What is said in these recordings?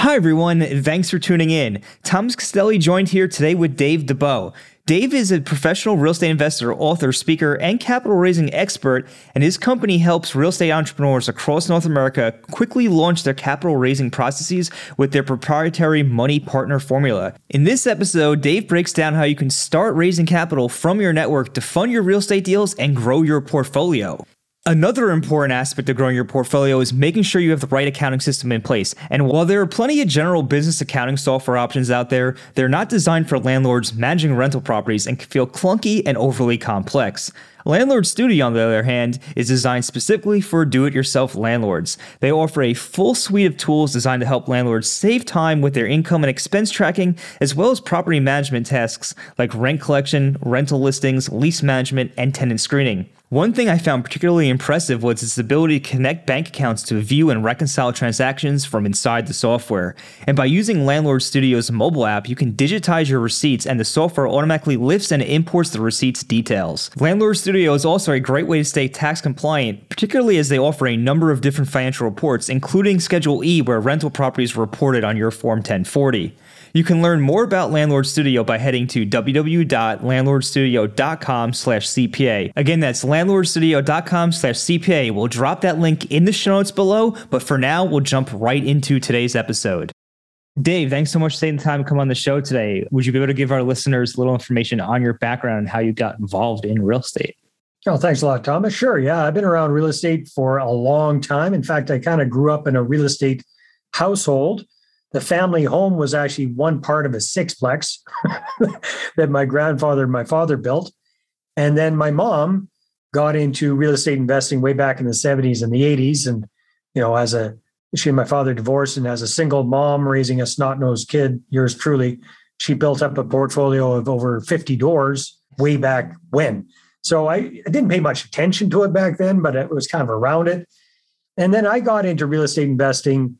Hi, everyone. Thanks for tuning in. Thomas Castelli joined here today with Dave Dubeau. Dave is a professional real estate investor, author, speaker, and capital raising expert, and his company helps real estate entrepreneurs across North America quickly launch their capital raising processes with their proprietary money partner formula. In this episode, Dave breaks down how you can start raising capital from your network to fund your real estate deals and grow your portfolio. Another important aspect of growing your portfolio is making sure you have the right accounting system in place. And while there are plenty of general business accounting software options out there, they're not designed for landlords managing rental properties and can feel clunky and overly complex. Landlord Studio, on the other hand, is designed specifically for do it yourself landlords. They offer a full suite of tools designed to help landlords save time with their income and expense tracking, as well as property management tasks like rent collection, rental listings, lease management, and tenant screening. One thing I found particularly impressive was its ability to connect bank accounts to view and reconcile transactions from inside the software. And by using Landlord Studio's mobile app, you can digitize your receipts and the software automatically lifts and imports the receipts details. Landlord Studio is also a great way to stay tax compliant, particularly as they offer a number of different financial reports, including Schedule E, where rental properties are reported on your Form 1040. You can learn more about Landlord Studio by heading to www.landlordstudio.com slash CPA. Again, that's landlordstudio.com slash CPA. We'll drop that link in the show notes below, but for now, we'll jump right into today's episode. Dave, thanks so much for taking the time to come on the show today. Would you be able to give our listeners a little information on your background and how you got involved in real estate? Oh, thanks a lot, Thomas. Sure. Yeah, I've been around real estate for a long time. In fact, I kind of grew up in a real estate household the family home was actually one part of a sixplex that my grandfather and my father built. And then my mom got into real estate investing way back in the 70s and the 80s. And, you know, as a, she and my father divorced, and as a single mom raising a snot nosed kid, yours truly, she built up a portfolio of over 50 doors way back when. So I, I didn't pay much attention to it back then, but it was kind of around it. And then I got into real estate investing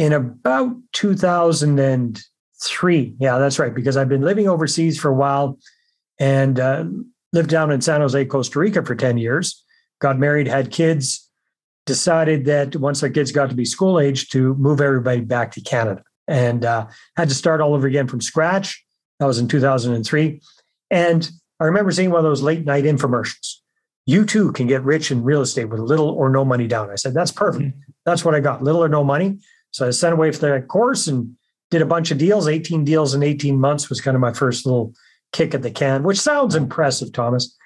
in about 2003. Yeah, that's right, because I've been living overseas for a while and uh, lived down in San Jose, Costa Rica for 10 years, got married, had kids, decided that once our kids got to be school age to move everybody back to Canada and uh, had to start all over again from scratch. That was in 2003. And I remember seeing one of those late night infomercials. You too can get rich in real estate with little or no money down. I said, that's perfect. Mm-hmm. That's what I got little or no money. So I sent away for that course and did a bunch of deals. 18 deals in 18 months was kind of my first little kick at the can, which sounds impressive, Thomas.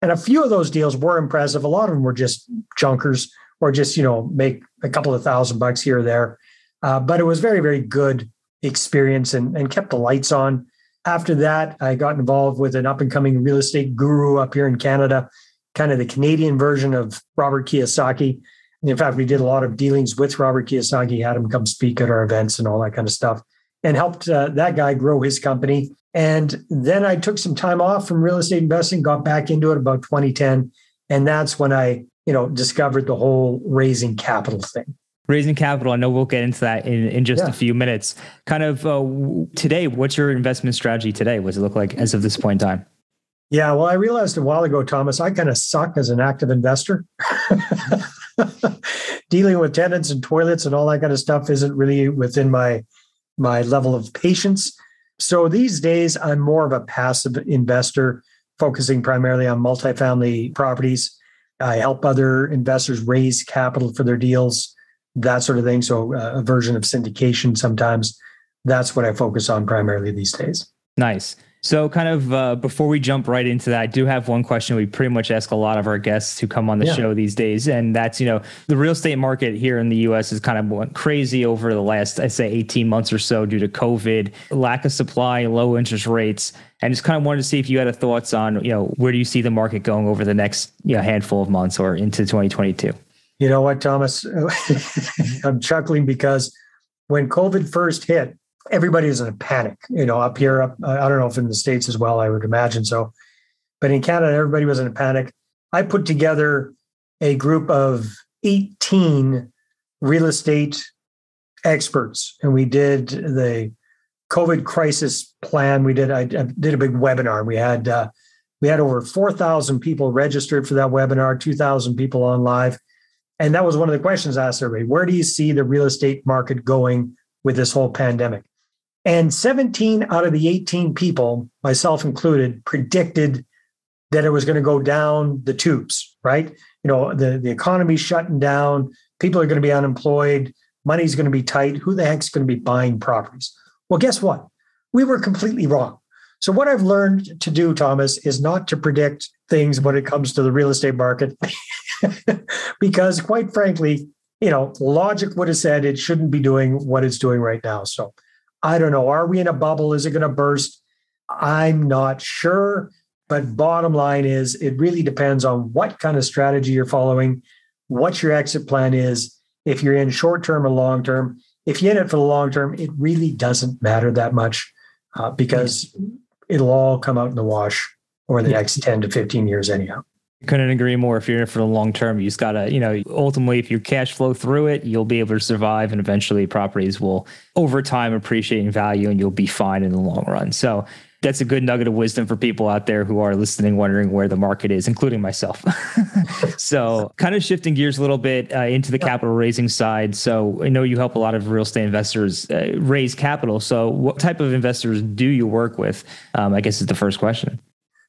And a few of those deals were impressive. A lot of them were just junkers or just, you know, make a couple of thousand bucks here or there. Uh, but it was very, very good experience and, and kept the lights on. After that, I got involved with an up and coming real estate guru up here in Canada, kind of the Canadian version of Robert Kiyosaki. In fact, we did a lot of dealings with Robert Kiyosaki, had him come speak at our events and all that kind of stuff, and helped uh, that guy grow his company. And then I took some time off from real estate investing, got back into it about 2010. And that's when I, you know, discovered the whole raising capital thing raising capital. I know we'll get into that in, in just yeah. a few minutes. Kind of uh, today, what's your investment strategy today? What does it look like as of this point in time? Yeah, well, I realized a while ago, Thomas, I kind of suck as an active investor. dealing with tenants and toilets and all that kind of stuff isn't really within my my level of patience. So these days, I'm more of a passive investor, focusing primarily on multifamily properties. I help other investors raise capital for their deals, that sort of thing. So uh, a version of syndication sometimes. That's what I focus on primarily these days. Nice. So, kind of uh, before we jump right into that, I do have one question we pretty much ask a lot of our guests who come on the yeah. show these days, and that's you know the real estate market here in the U.S. has kind of went crazy over the last I say 18 months or so due to COVID, lack of supply, low interest rates, and just kind of wanted to see if you had a thoughts on you know where do you see the market going over the next you know, handful of months or into 2022. You know what, Thomas? I'm chuckling because when COVID first hit, everybody was in a panic. You know, up here, up, I don't know if in the States as well, I would imagine so. But in Canada, everybody was in a panic. I put together a group of 18 real estate experts, and we did the COVID crisis plan. We did I, did a big webinar. We had uh, we had over 4,000 people registered for that webinar, 2,000 people on live. And that was one of the questions I asked everybody. Where do you see the real estate market going with this whole pandemic? And 17 out of the 18 people, myself included, predicted that it was going to go down the tubes, right? You know, the, the economy's shutting down, people are going to be unemployed, money's going to be tight. Who the heck's going to be buying properties? Well, guess what? We were completely wrong. So, what I've learned to do, Thomas, is not to predict things when it comes to the real estate market, because quite frankly, you know, logic would have said it shouldn't be doing what it's doing right now. So, I don't know. Are we in a bubble? Is it going to burst? I'm not sure. But bottom line is, it really depends on what kind of strategy you're following, what your exit plan is, if you're in short term or long term. If you're in it for the long term, it really doesn't matter that much uh, because it'll all come out in the wash over the next 10 to 15 years, anyhow. Couldn't agree more. If you're in it for the long term, you just gotta, you know, ultimately, if you cash flow through it, you'll be able to survive, and eventually, properties will over time appreciate in value, and you'll be fine in the long run. So, that's a good nugget of wisdom for people out there who are listening, wondering where the market is, including myself. so, kind of shifting gears a little bit uh, into the capital raising side. So, I know you help a lot of real estate investors uh, raise capital. So, what type of investors do you work with? Um, I guess is the first question.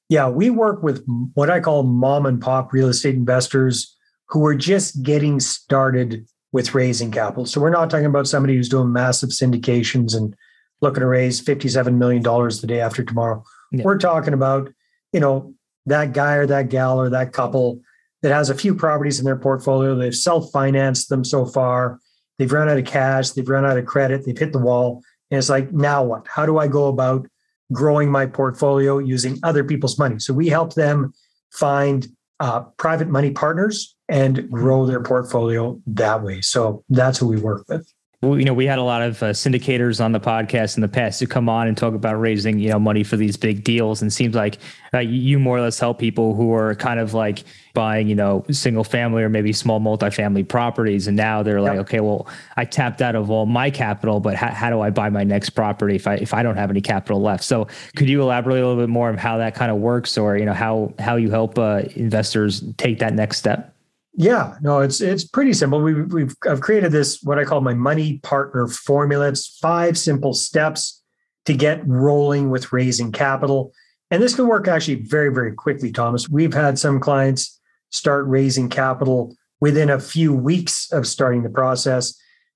Yeah, we work with what I call mom and pop real estate investors who are just getting started with raising capital. So, we're not talking about somebody who's doing massive syndications and looking to raise $57 million the day after tomorrow. Yeah. We're talking about, you know, that guy or that gal or that couple that has a few properties in their portfolio. They've self financed them so far. They've run out of cash. They've run out of credit. They've hit the wall. And it's like, now what? How do I go about growing my portfolio using other people's money? So we help them find uh, private money partners and grow their portfolio that way. So that's who we work with you know, we had a lot of uh, syndicators on the podcast in the past who come on and talk about raising, you know, money for these big deals. And seems like uh, you more or less help people who are kind of like buying, you know, single family or maybe small multifamily properties. And now they're like, yep. okay, well, I tapped out of all my capital, but how, how do I buy my next property if I if I don't have any capital left? So, could you elaborate a little bit more on how that kind of works, or you know, how how you help uh, investors take that next step? Yeah, no, it's it's pretty simple. We, we've I've created this what I call my money partner formula. It's five simple steps to get rolling with raising capital, and this can work actually very very quickly. Thomas, we've had some clients start raising capital within a few weeks of starting the process.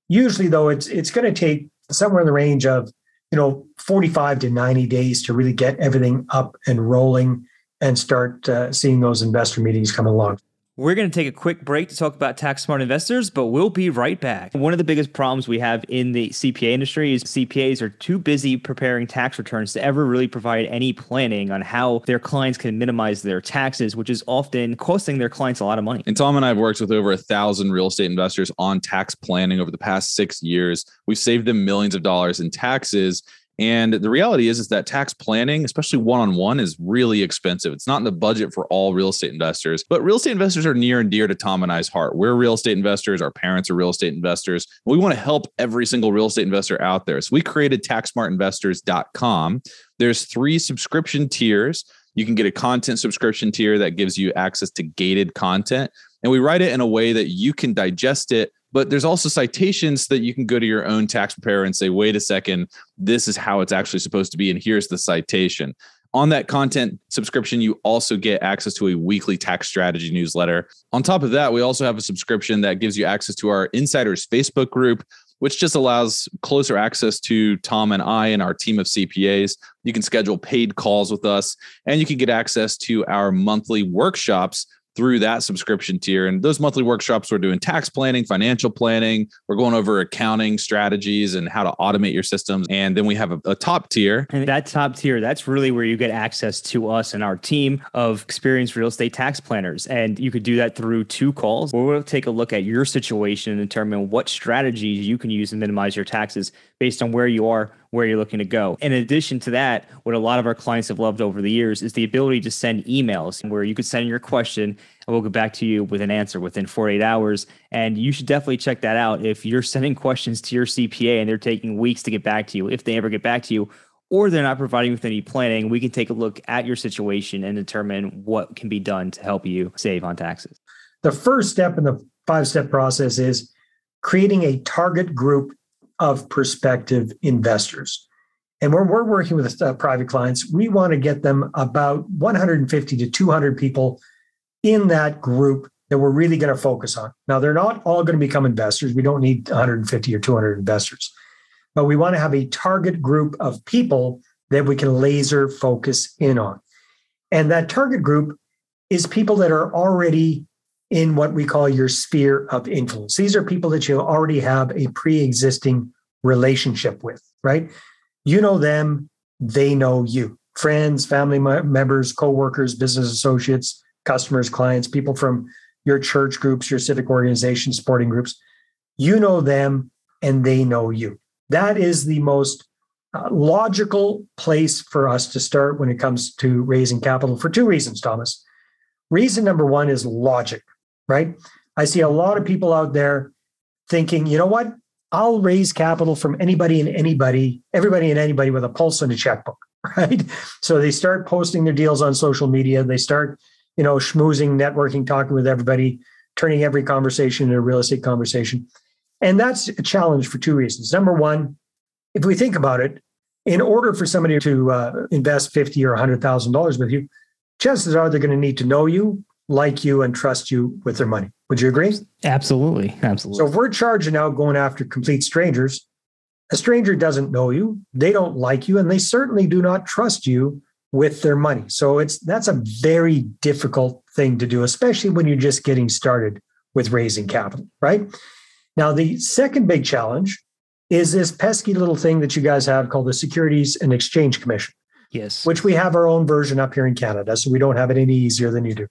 Usually, though, it's it's going to take somewhere in the range of you know 45 to 90 days to really get everything up and rolling and start uh, seeing those investor meetings come along. We're going to take a quick break to talk about tax smart investors, but we'll be right back. One of the biggest problems we have in the CPA industry is CPAs are too busy preparing tax returns to ever really provide any planning on how their clients can minimize their taxes, which is often costing their clients a lot of money. And Tom and I have worked with over a thousand real estate investors on tax planning over the past six years. We've saved them millions of dollars in taxes and the reality is, is that tax planning, especially one-on-one, is really expensive. It's not in the budget for all real estate investors, but real estate investors are near and dear to Tom and I's heart. We're real estate investors. Our parents are real estate investors. We want to help every single real estate investor out there. So we created taxsmartinvestors.com. There's three subscription tiers. You can get a content subscription tier that gives you access to gated content. And we write it in a way that you can digest it but there's also citations that you can go to your own tax preparer and say, wait a second, this is how it's actually supposed to be. And here's the citation. On that content subscription, you also get access to a weekly tax strategy newsletter. On top of that, we also have a subscription that gives you access to our insiders Facebook group, which just allows closer access to Tom and I and our team of CPAs. You can schedule paid calls with us, and you can get access to our monthly workshops through that subscription tier. And those monthly workshops, we're doing tax planning, financial planning. We're going over accounting strategies and how to automate your systems. And then we have a, a top tier. And that top tier, that's really where you get access to us and our team of experienced real estate tax planners. And you could do that through two calls where we'll take a look at your situation and determine what strategies you can use to minimize your taxes based on where you are, where you're looking to go. In addition to that, what a lot of our clients have loved over the years is the ability to send emails where you could send your question and we'll get back to you with an answer within 48 hours. And you should definitely check that out. If you're sending questions to your CPA and they're taking weeks to get back to you, if they ever get back to you, or they're not providing with any planning, we can take a look at your situation and determine what can be done to help you save on taxes. The first step in the five step process is creating a target group of prospective investors. And when we're working with uh, private clients, we want to get them about 150 to 200 people in that group that we're really going to focus on. Now, they're not all going to become investors. We don't need 150 or 200 investors, but we want to have a target group of people that we can laser focus in on. And that target group is people that are already in what we call your sphere of influence. These are people that you already have a pre existing relationship with, right? You know them, they know you. Friends, family members, co-workers, business associates, customers, clients, people from your church groups, your civic organizations, sporting groups. You know them and they know you. That is the most uh, logical place for us to start when it comes to raising capital for two reasons, Thomas. Reason number one is logic right? I see a lot of people out there thinking, you know what? I'll raise capital from anybody and anybody, everybody and anybody with a pulse and a checkbook, right? So they start posting their deals on social media. They start, you know, schmoozing, networking, talking with everybody, turning every conversation into a real estate conversation. And that's a challenge for two reasons. Number one, if we think about it, in order for somebody to uh, invest fifty or hundred thousand dollars with you, chances are they're going to need to know you, like you and trust you with their money. Would you agree? Absolutely. Absolutely. So if we're charging out going after complete strangers, a stranger doesn't know you, they don't like you, and they certainly do not trust you with their money. So it's that's a very difficult thing to do, especially when you're just getting started with raising capital, right? Now, the second big challenge is this pesky little thing that you guys have called the Securities and Exchange Commission. Yes. Which we have our own version up here in Canada. So we don't have it any easier than you do.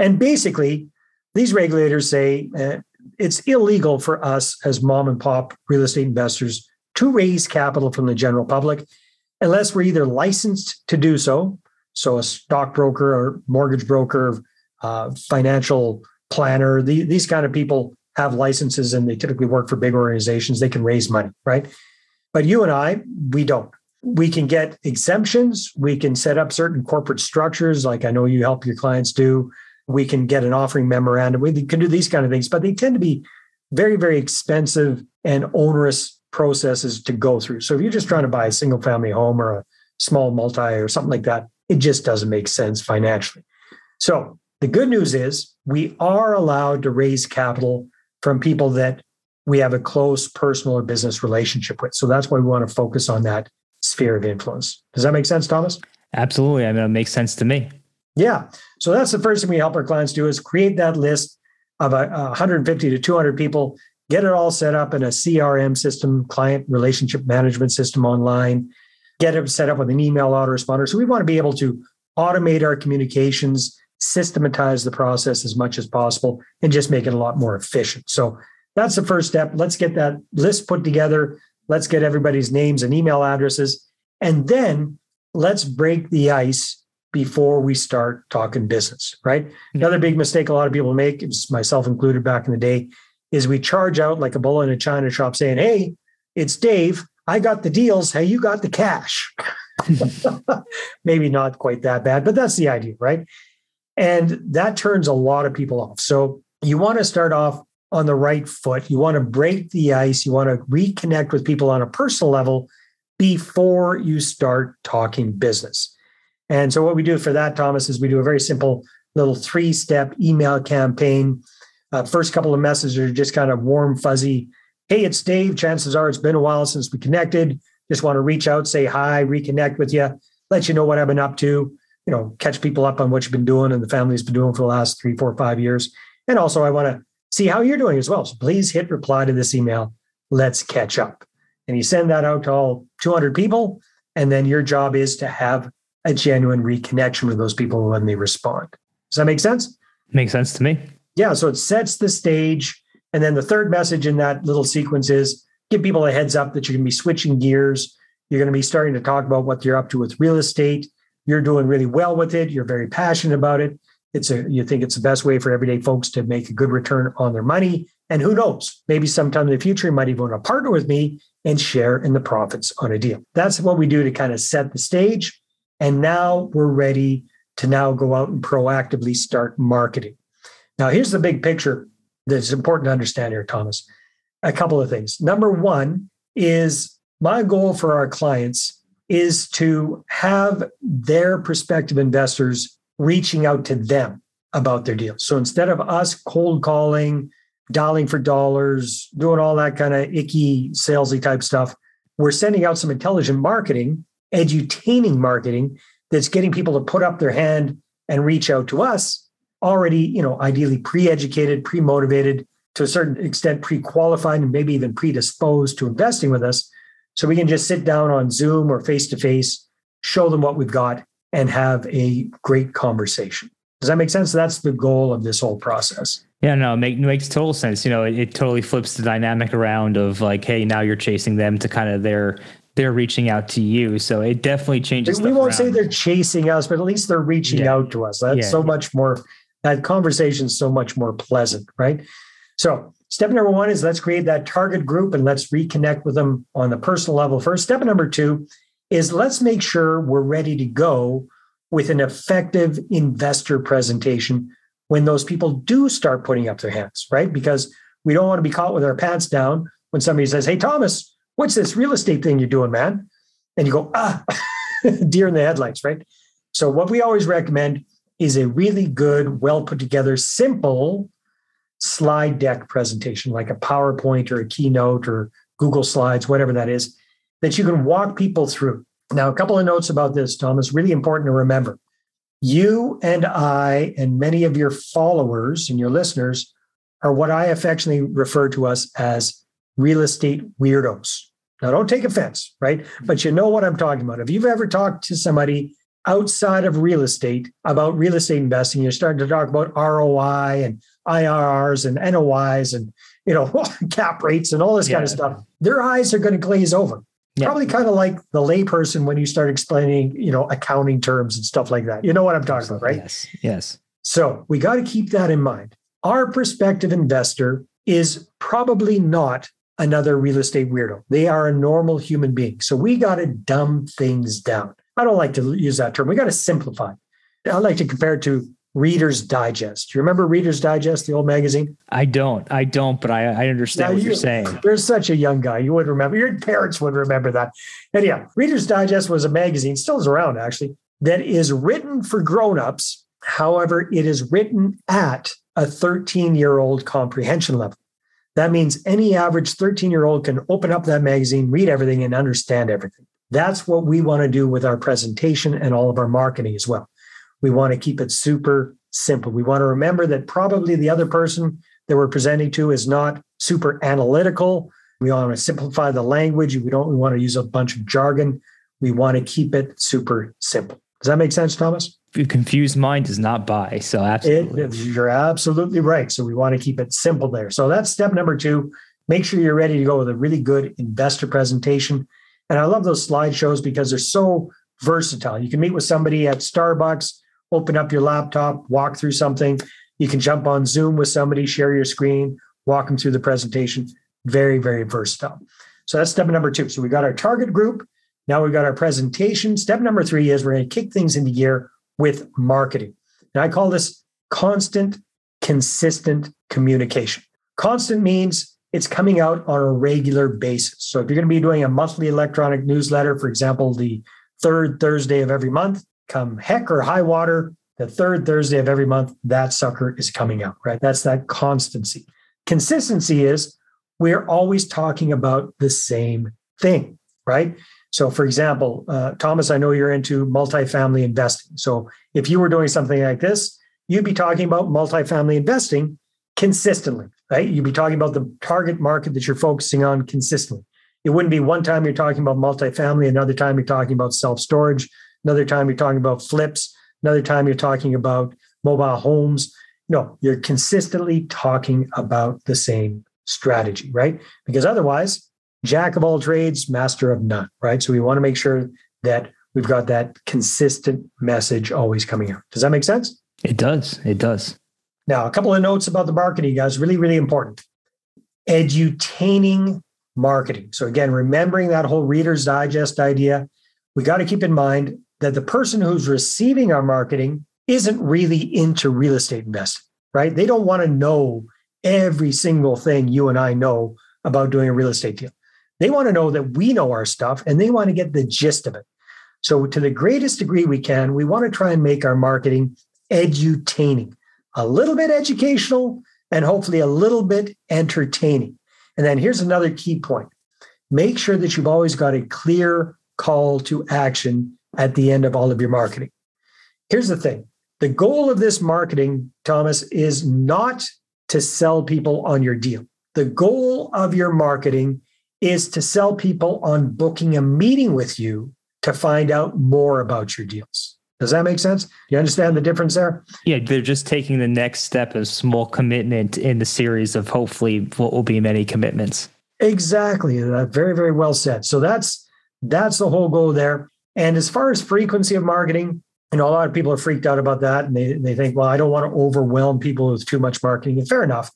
And basically, these regulators say uh, it's illegal for us as mom and pop real estate investors to raise capital from the general public unless we're either licensed to do so, so a stockbroker or mortgage broker, uh, financial planner, the, these kind of people have licenses and they typically work for big organizations. They can raise money, right? But you and I, we don't. We can get exemptions. We can set up certain corporate structures, like I know you help your clients do we can get an offering memorandum. We can do these kind of things, but they tend to be very, very expensive and onerous processes to go through. So if you're just trying to buy a single family home or a small multi or something like that, it just doesn't make sense financially. So the good news is we are allowed to raise capital from people that we have a close personal or business relationship with. So that's why we want to focus on that sphere of influence. Does that make sense, Thomas? Absolutely. I mean, it makes sense to me. Yeah. So that's the first thing we help our clients do is create that list of uh, uh, a, a 150 to 200 people, get it all set up in a CRM system, client relationship management system online, get it set up with an email autoresponder. So we want to be able to automate our communications, systematize the process as much as possible, and just make it a lot more efficient. So that's the first step. Let's get that list put together. Let's get everybody's names and email addresses. And then let's break the ice before we start talking business, right? Mm-hmm. Another big mistake a lot of people make, myself included back in the day, is we charge out like a bull in a china shop saying, Hey, it's Dave. I got the deals. Hey, you got the cash. Maybe not quite that bad, but that's the idea, right? And that turns a lot of people off. So you want to start off on the right foot. You want to break the ice. You want to reconnect with people on a personal level before you start talking business. And so what we do for that, Thomas, is we do a very simple little three-step email campaign. Uh, first couple of messages are just kind of warm, fuzzy. Hey, it's Dave. Chances are it's been a while since we connected. Just want to reach out, say hi, reconnect with you, let you know what I've been up to. you know, catch people up on what you've been doing and the family's been doing for the last three, four, five years. And also, I want to see how you're doing as well. So please hit reply to this email. Let's catch up. And you send that out to all 200 people. And then your job is to have a genuine reconnection with those people when they respond. Does that make sense? Makes sense to me. Yeah. So it sets the stage. And then the third message in that little sequence is give people a heads up that you're going to be switching gears. You're going to be starting to talk about what you're up to with real estate. You're doing really well with it. You're very passionate about it. It's a you think it's the best way for everyday folks to make a good return on their money. And who knows, maybe sometime in the future you might even want to partner with me and share in the profits on a deal. That's what we do to kind of set the stage. And now we're ready to now go out and proactively start marketing. Now, here's the big picture that's important to understand here, Thomas. A couple of things. Number one is my goal for our clients is to have their prospective investors reaching out to them about their deals. So instead of us cold calling, dialing for dollars, doing all that kind of icky, salesy type stuff, we're sending out some intelligent marketing, edutaining marketing that's getting people to put up their hand and reach out to us already, you know, ideally pre-educated, pre-motivated, to a certain extent pre-qualified and maybe even predisposed to investing with us. So we can just sit down on Zoom or face to face, show them what we've got, and have a great conversation. Does that make sense? That's the goal of this whole process. Yeah, no, make, makes total sense. You know, it, it totally flips the dynamic around of like, hey, now you're chasing them to kind of their they're reaching out to you. So it definitely changes. We won't around. say they're chasing us, but at least they're reaching yeah. out to us. That's yeah. so much more. That conversation is so much more pleasant, right? So step number one is let's create that target group and let's reconnect with them on the personal level first. Step number two is let's make sure we're ready to go with an effective investor presentation when those people do start putting up their hands, right? Because we don't want to be caught with our pants down when somebody says, Hey, Thomas, what's this real estate thing you're doing, man? And you go, Ah, deer in the headlights, right? So, what we always recommend is a really good, well put together, simple slide deck presentation, like a PowerPoint or a keynote or Google Slides, whatever that is, that you can walk people through. Now, a couple of notes about this, Tom, Thomas, really important to remember. You and I, and many of your followers and your listeners, are what I affectionately refer to us as real estate weirdos. Now, don't take offense, right? Mm-hmm. But you know what I'm talking about. If you've ever talked to somebody outside of real estate about real estate investing, you're starting to talk about ROI and IRRs and NOIs and you know cap rates and all this yeah. kind of stuff. Their eyes are going to glaze over. Yeah. Probably kind of like the layperson when you start explaining, you know, accounting terms and stuff like that. You know what I'm talking about, right? Yes. Yes. So we got to keep that in mind. Our prospective investor is probably not another real estate weirdo. They are a normal human being. So we got to dumb things down. I don't like to use that term. We got to simplify. I like to compare it to Reader's Digest. You remember Reader's Digest, the old magazine? I don't. I don't, but I, I understand now what you, are saying. You're such a young guy. You would remember. Your parents would remember that. And yeah, Reader's Digest was a magazine, still is around actually, that is written for grown-ups. However, it is written at a 13-year-old comprehension level. That means any average 13-year-old can open up that magazine, read everything, and understand everything. That's what we want to do with our presentation and all of our marketing as well. We want to keep it super simple. We want to remember that probably the other person that we're presenting to is not super analytical. We want to simplify the language. We don't we want to use a bunch of jargon. We want to keep it super simple. Does that make sense, Thomas? A confused mind does not buy. So absolutely. It, you're absolutely right. So we want to keep it simple there. So that's step number two. Make sure you're ready to go with a really good investor presentation. And I love those slideshows because they're so versatile. You can meet with somebody at Starbucks open up your laptop, walk through something. You can jump on Zoom with somebody, share your screen, walk them through the presentation. Very, very versatile. So that's step number two. So we got our target group. Now we've got our presentation. Step number three is we're going to kick things into gear with marketing. And I call this constant, consistent communication. Constant means it's coming out on a regular basis. So if you're going to be doing a monthly electronic newsletter, for example, the third Thursday of every month, come heck or high water, the third Thursday of every month, that sucker is coming out, right? That's that constancy. Consistency is we're always talking about the same thing, right? So, for example, uh, Thomas, I know you're into multifamily investing. So, if you were doing something like this, you'd be talking about multifamily investing consistently, right? You'd be talking about the target market that you're focusing on consistently. It wouldn't be one time you're talking about multifamily, another time you're talking about self storage, another time you're talking about flips, another time you're talking about mobile homes. No, you're consistently talking about the same strategy, right? Because otherwise, jack of all trades, master of none, right? So we want to make sure that we've got that consistent message always coming out. Does that make sense? It does. It does. Now, a couple of notes about the marketing, guys, really, really important. Edutaining marketing. So, again, remembering that whole Reader's Digest idea, we got to keep in mind that the person who's receiving our marketing isn't really into real estate investing, right? They don't want to know every single thing you and I know about doing a real estate deal. They want to know that we know our stuff and they want to get the gist of it. So, to the greatest degree we can, we want to try and make our marketing edutaining, a little bit educational, and hopefully a little bit entertaining. And then here's another key point make sure that you've always got a clear call to action at the end of all of your marketing. Here's the thing the goal of this marketing, Thomas, is not to sell people on your deal. The goal of your marketing is to sell people on booking a meeting with you to find out more about your deals. Does that make sense? You understand the difference there? Yeah, they're just taking the next step, of small commitment in the series of hopefully what will be many commitments. Exactly. Uh, very, very well said. So that's that's the whole goal there. And as far as frequency of marketing, you know, a lot of people are freaked out about that and they, they think, well, I don't want to overwhelm people with too much marketing. And fair enough.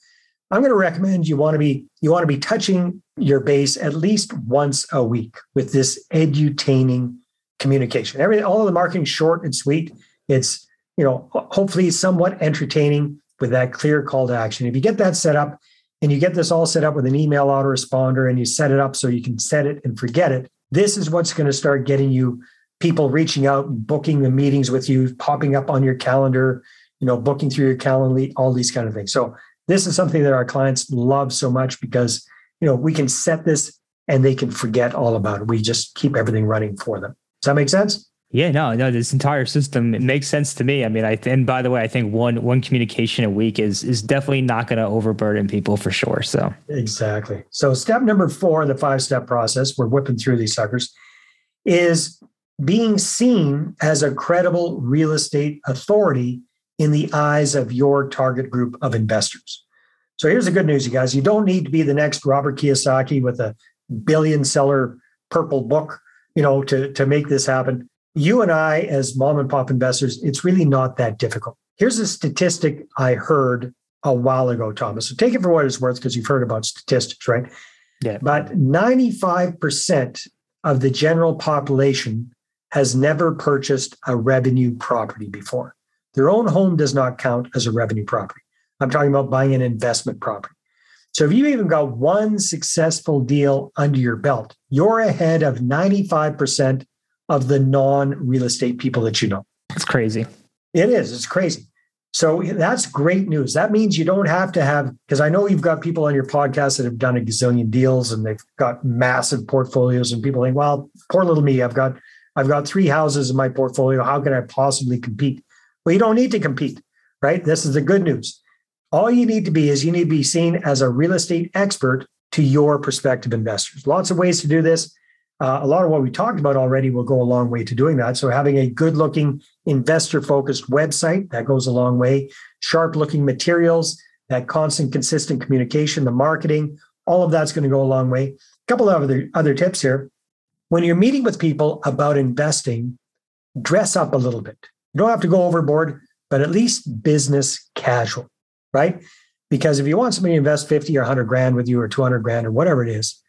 I'm going to recommend you want to be you want to be touching your base at least once a week with this edutaining communication. Every all of the marketing short and sweet. It's you know hopefully somewhat entertaining with that clear call to action. If you get that set up and you get this all set up with an email autoresponder and you set it up so you can set it and forget it, this is what's going to start getting you people reaching out, booking the meetings with you, popping up on your calendar, you know, booking through your calendar, all these kind of things. So this is something that our clients love so much because you know we can set this and they can forget all about it. We just keep everything running for them. Does that make sense? Yeah, no, no. This entire system it makes sense to me. I mean, I and by the way, I think one one communication a week is is definitely not going to overburden people for sure. So exactly. So step number four in the five step process, we're whipping through these suckers, is being seen as a credible real estate authority in the eyes of your target group of investors. So here's the good news, you guys. You don't need to be the next Robert Kiyosaki with a billion seller purple book you know, to, to make this happen. You and I, as mom and pop investors, it's really not that difficult. Here's a statistic I heard a while ago, Thomas. So take it for what it's worth because you've heard about statistics, right? Yeah. But 95% of the general population has never purchased a revenue property before. Their own home does not count as a revenue property. I'm talking about buying an investment property. So if you've even got one successful deal under your belt, you're ahead of 95% of the non real estate people that you know. It's crazy. It is. It's crazy. So that's great news. That means you don't have to have, because I know you've got people on your podcast that have done a gazillion deals and they've got massive portfolios, and people think, well, poor little me, I've got I've got three houses in my portfolio. How can I possibly compete? Well, you don't need to compete, right? This is the good news. All you need to be is you need to be seen as a real estate expert to your prospective investors. Lots of ways to do this. Uh, a lot of what we talked about already will go a long way to doing that. So, having a good looking, investor focused website, that goes a long way. Sharp looking materials, that constant, consistent communication, the marketing, all of that's going to go a long way. A couple of other, other tips here. When you're meeting with people about investing, dress up a little bit. You don't have to go overboard, but at least business casual right? Because if you want somebody to invest 50 or 100 grand with you or 200 grand or whatever it is,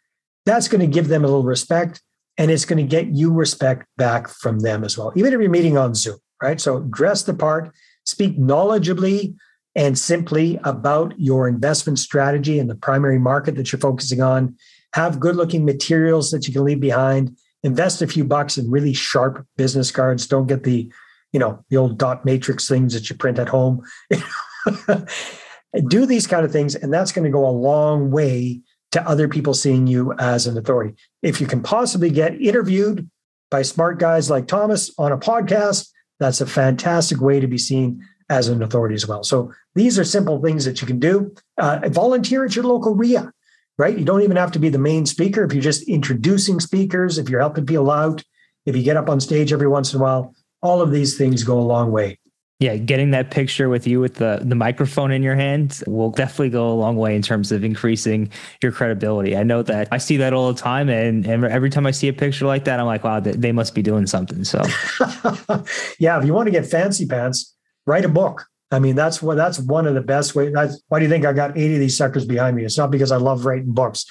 that's going to give them a little respect and it's going to get you respect back from them as well, even if you're meeting on Zoom, right? So dress the part, speak knowledgeably and simply about your investment strategy and the primary market that you're focusing on. Have good looking materials that you can leave behind. Invest a few bucks in really sharp business cards. Don't get the, you know, the old dot matrix things that you print at home. do these kind of things, and that's going to go a long way to other people seeing you as an authority. If you can possibly get interviewed by smart guys like Thomas on a podcast, that's a fantastic way to be seen as an authority as well. So these are simple things that you can do. Uh, volunteer at your local REIA, right? You don't even have to be the main speaker. If you're just introducing speakers, if you're helping people out, if you get up on stage every once in a while, all of these things go a long way. Yeah, getting that picture with you with the the microphone in your hand will definitely go a long way in terms of increasing your credibility. I know that I see that all the time, and, and every time I see a picture like that, I'm like, wow, they must be doing something. So, yeah, if you want to get fancy pants, write a book. I mean, that's what that's one of the best ways. Why do you think I got 80 of these suckers behind me? It's not because I love writing books.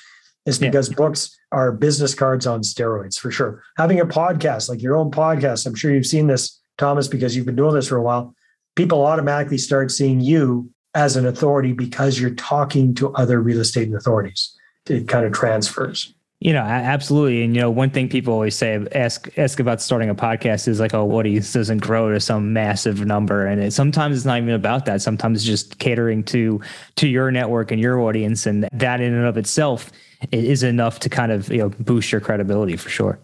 It's because yeah. books are business cards on steroids for sure. Having a podcast, like your own podcast, I'm sure you've seen this, Thomas, because you've been doing this for a while. People automatically start seeing you as an authority because you're talking to other real estate authorities. It kind of transfers. You know, absolutely. And you know, one thing people always say, ask ask about starting a podcast is like, oh, what he doesn't grow to some massive number. And it, sometimes it's not even about that. Sometimes it's just catering to to your network and your audience, and that in and of itself is enough to kind of you know boost your credibility for sure.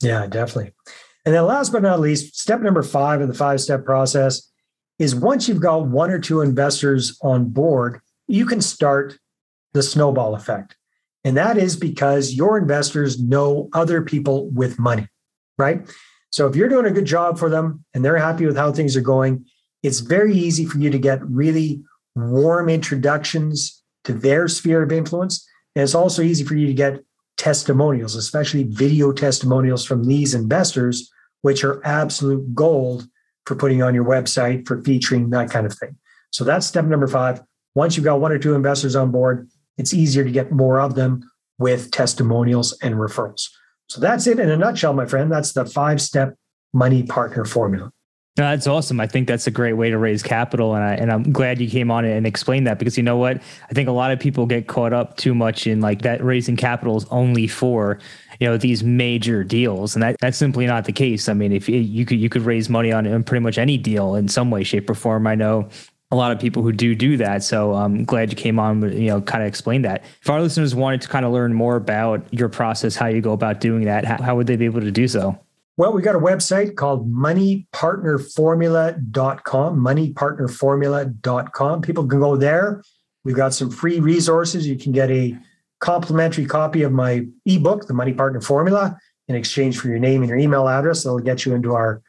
Yeah, definitely. And then last but not least, step number five of the five step process is once you've got one or two investors on board, you can start the snowball effect. And that is because your investors know other people with money, right? So if you're doing a good job for them and they're happy with how things are going, it's very easy for you to get really warm introductions to their sphere of influence. And it's also easy for you to get testimonials, especially video testimonials from these investors, which are absolute gold for putting on your website, for featuring that kind of thing. So that's step number five. Once you've got one or two investors on board, it's easier to get more of them with testimonials and referrals. So that's it in a nutshell, my friend. That's the five step money partner formula. No, that's awesome. I think that's a great way to raise capital, and I and I'm glad you came on and explained that because you know what? I think a lot of people get caught up too much in like that raising capital is only for you know these major deals, and that that's simply not the case. I mean, if you could you could raise money on, pretty much any deal in some way, shape, or form. I know a lot of people who do do that. So I'm glad you came on, you know, kind of explain that. If our listeners wanted to kind of learn more about your process, how you go about doing that, how, how would they be able to do so? Well, we've got a website called moneypartnerformula.com, moneypartnerformula.com. People can go there. We've got some free resources. You can get a complimentary copy of my ebook, The Money Partner Formula, in exchange for your name and your email address. That'll get you into our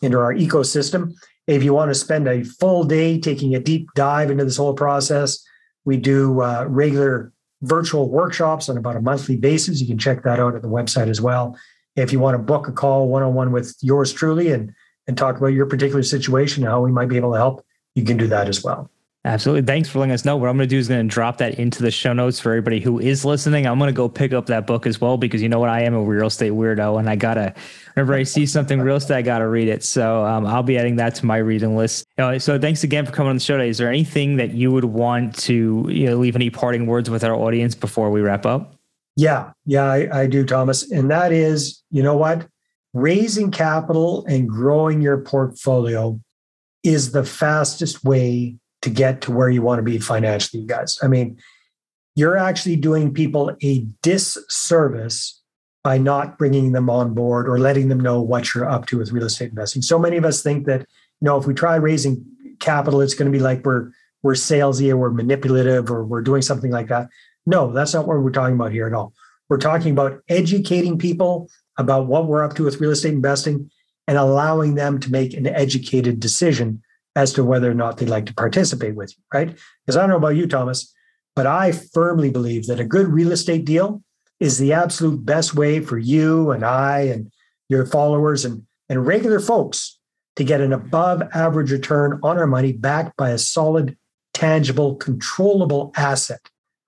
into our ecosystem. If you want to spend a full day taking a deep dive into this whole process, we do uh, regular virtual workshops on about a monthly basis. You can check that out at the website as well. If you want to book a call one on one with yours truly and and talk about your particular situation and how we might be able to help, you can do that as well. Absolutely. Thanks for letting us know. What I'm going to do is going to drop that into the show notes for everybody who is listening. I'm going to go pick up that book as well because you know what? I am a real estate weirdo and I got to, whenever I see something real estate, I got to read it. So um, I'll be adding that to my reading list. Know, so thanks again for coming on the show today. Is there anything that you would want to you know, leave any parting words with our audience before we wrap up? Yeah, yeah, I, I do, Thomas. And that is, you know what? Raising capital and growing your portfolio is the fastest way to get to where you want to be financially, you guys. I mean, you're actually doing people a disservice by not bringing them on board or letting them know what you're up to with real estate investing. So many of us think that, you know, if we try raising capital, it's going to be like we're we're salesy or we're manipulative or we're doing something like that. No, that's not what we're talking about here at all. We're talking about educating people about what we're up to with real estate investing and allowing them to make an educated decision as to whether or not they'd like to participate with you, right? Because I don't know about you, Thomas, but I firmly believe that a good real estate deal is the absolute best way for you and I and your followers and, and regular folks to get an above average return on our money backed by a solid, tangible, controllable asset.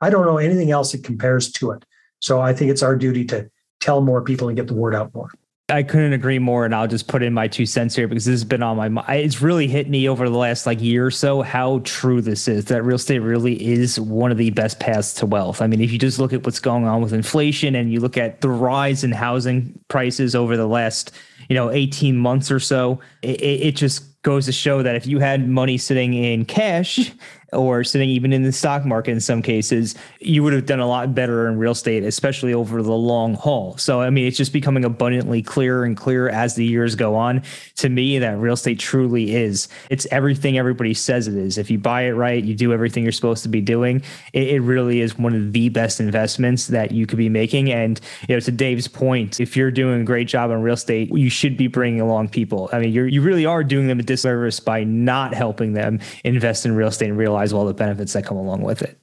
I don't know anything else that compares to it. So I think it's our duty to tell more people and get the word out more. I couldn't agree more, and I'll just put in my two cents here because this has been on my mind. It's really hit me over the last like year or so how true this is. That real estate really is one of the best paths to wealth. I mean, if you just look at what's going on with inflation and you look at the rise in housing prices over the last you know 18 months or so, it, it just goes to show that if you had money sitting in cash or sitting even in the stock market in some cases, you would have done a lot better in real estate, especially over the long haul. So, I mean, it's just becoming abundantly clearer and clearer as the years go on to me that real estate truly is. It's everything everybody says it is. If you buy it right, you do everything you're supposed to be doing, it, it really is one of the best investments that you could be making. And, you know, to Dave's point, if you're doing a great job on real estate, you should be bringing along people. I mean, you're, you really are doing them a disservice by not helping them invest in real estate and realize all the benefits that come along with it.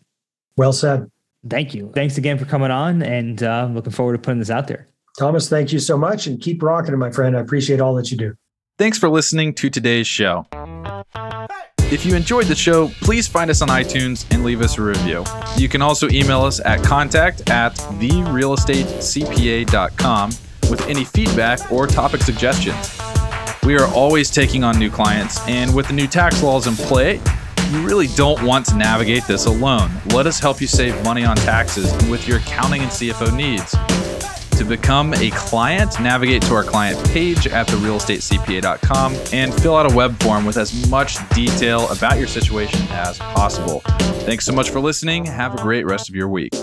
Well said. Thank you. Thanks again for coming on and uh, looking forward to putting this out there. Thomas, thank you so much and keep rocking it, my friend. I appreciate all that you do. Thanks for listening to today's show. If you enjoyed the show, please find us on iTunes and leave us a review. You can also email us at contact at therealestatecpa.com with any feedback or topic suggestions. We are always taking on new clients, and with the new tax laws in play, you really don't want to navigate this alone. Let us help you save money on taxes with your accounting and CFO needs. To become a client, navigate to our client page at therealestatecpa.com and fill out a web form with as much detail about your situation as possible. Thanks so much for listening. Have a great rest of your week.